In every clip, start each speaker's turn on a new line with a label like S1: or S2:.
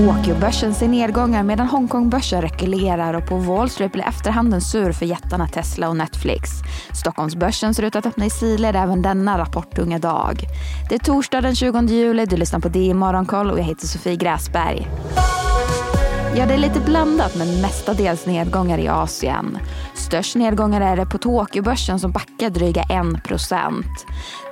S1: Tokyobörsen ser nedgångar medan Hongkongbörsen rekylerar och på Wall Street blir efterhanden sur för jättarna Tesla och Netflix. Stockholmsbörsen ser ut att öppna i sidled även denna rapportunga dag. Det är torsdag den 20 juli, du lyssnar på DI Morgonkoll och jag heter Sofie Gräsberg. Ja, det är lite blandat men mestadels nedgångar i Asien. Störst nedgångar är det på Tokyobörsen som backar dryga 1 %.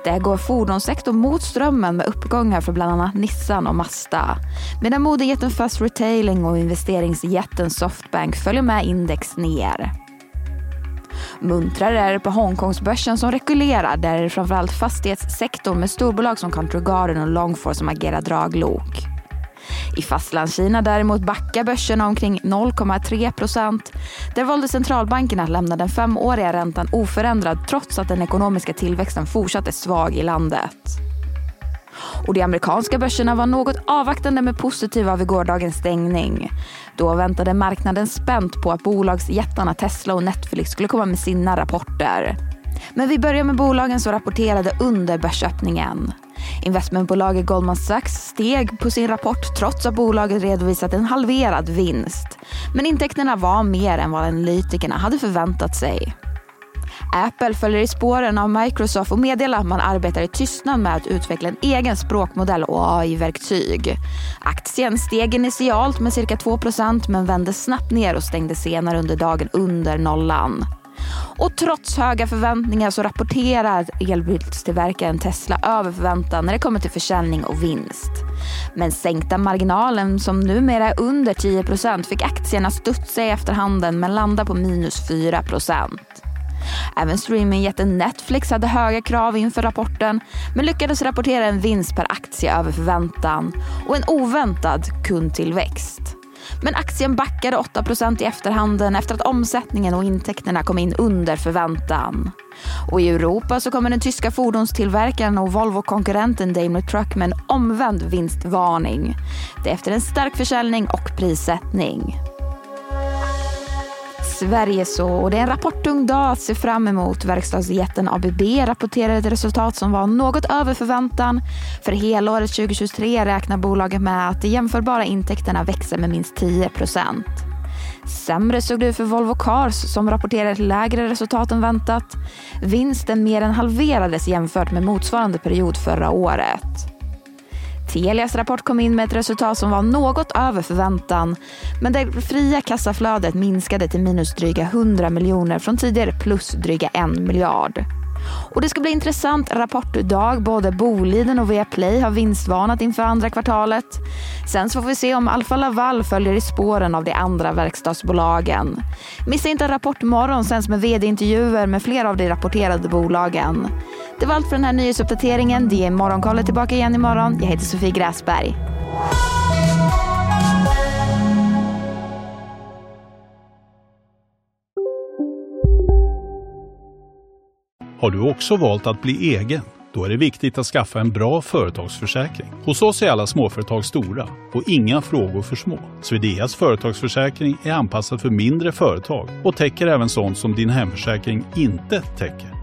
S1: Där går fordonssektorn mot strömmen med uppgångar för bland annat Nissan och Mazda. Medan modejätten Fast Retailing och investeringsjätten Softbank följer med index ner. Muntrare är det på Hongkongsbörsen som rekylerar. Där är det framförallt fastighetssektorn med storbolag som Country Garden och Longfor som agerar draglok. I Fastlandskina däremot backar börserna omkring 0,3 procent. Där valde centralbankerna att lämna den femåriga räntan oförändrad trots att den ekonomiska tillväxten fortsatte svag i landet. Och de amerikanska börserna var något avvaktande med positiva vid gårdagens stängning. Då väntade marknaden spänt på att bolagsjättarna Tesla och Netflix skulle komma med sina rapporter. Men vi börjar med bolagen som rapporterade under börsöppningen. Investmentbolaget Goldman Sachs steg på sin rapport trots att bolaget redovisat en halverad vinst. Men intäkterna var mer än vad analytikerna hade förväntat sig. Apple följer i spåren av Microsoft och meddelar att man arbetar i tystnad med att utveckla en egen språkmodell och AI-verktyg. Aktien steg initialt med cirka 2% men vände snabbt ner och stängde senare under dagen under nollan. Och trots höga förväntningar så rapporterar elbilstillverkaren Tesla över förväntan när det kommer till försäljning och vinst. Men sänkta marginalen som numera är under 10% fick aktierna studsa i efterhanden men landa på minus 4% Även streamingjätten Netflix hade höga krav inför rapporten men lyckades rapportera en vinst per aktie över förväntan och en oväntad kundtillväxt. Men aktien backade 8% i efterhanden efter att omsättningen och intäkterna kom in under förväntan. Och I Europa så kommer den tyska fordonstillverkaren och Volvo-konkurrenten Daimler Truck med en omvänd vinstvarning. Det är efter en stark försäljning och prissättning. Sverige så. Och det är en rapportung dag att se fram emot. Verkstadsjätten ABB rapporterar ett resultat som var något över förväntan. För helåret 2023 räknar bolaget med att de jämförbara intäkterna växer med minst 10 procent. Sämre såg det ut för Volvo Cars som rapporterade ett lägre resultat än väntat. Vinsten mer än halverades jämfört med motsvarande period förra året. Telias rapport kom in med ett resultat som var något över förväntan. Men det fria kassaflödet minskade till minus dryga 100 miljoner från tidigare plus dryga 1 miljard. Och det ska bli intressant rapportdag. Både Boliden och Viaplay har vinstvarnat inför andra kvartalet. Sen så får vi se om Alfa Laval följer i spåren av de andra verkstadsbolagen. Missa inte Rapport morgon sänds med vd-intervjuer med flera av de rapporterade bolagen. Det var allt för den här nyhetsuppdateringen. Det är Morgonkollet tillbaka igen imorgon. Jag heter Sofie Gräsberg.
S2: Har du också valt att bli egen? Då är det viktigt att skaffa en bra företagsförsäkring. Hos oss är alla småföretag stora och inga frågor för små. Swedeas företagsförsäkring är anpassad för mindre företag och täcker även sånt som din hemförsäkring inte täcker.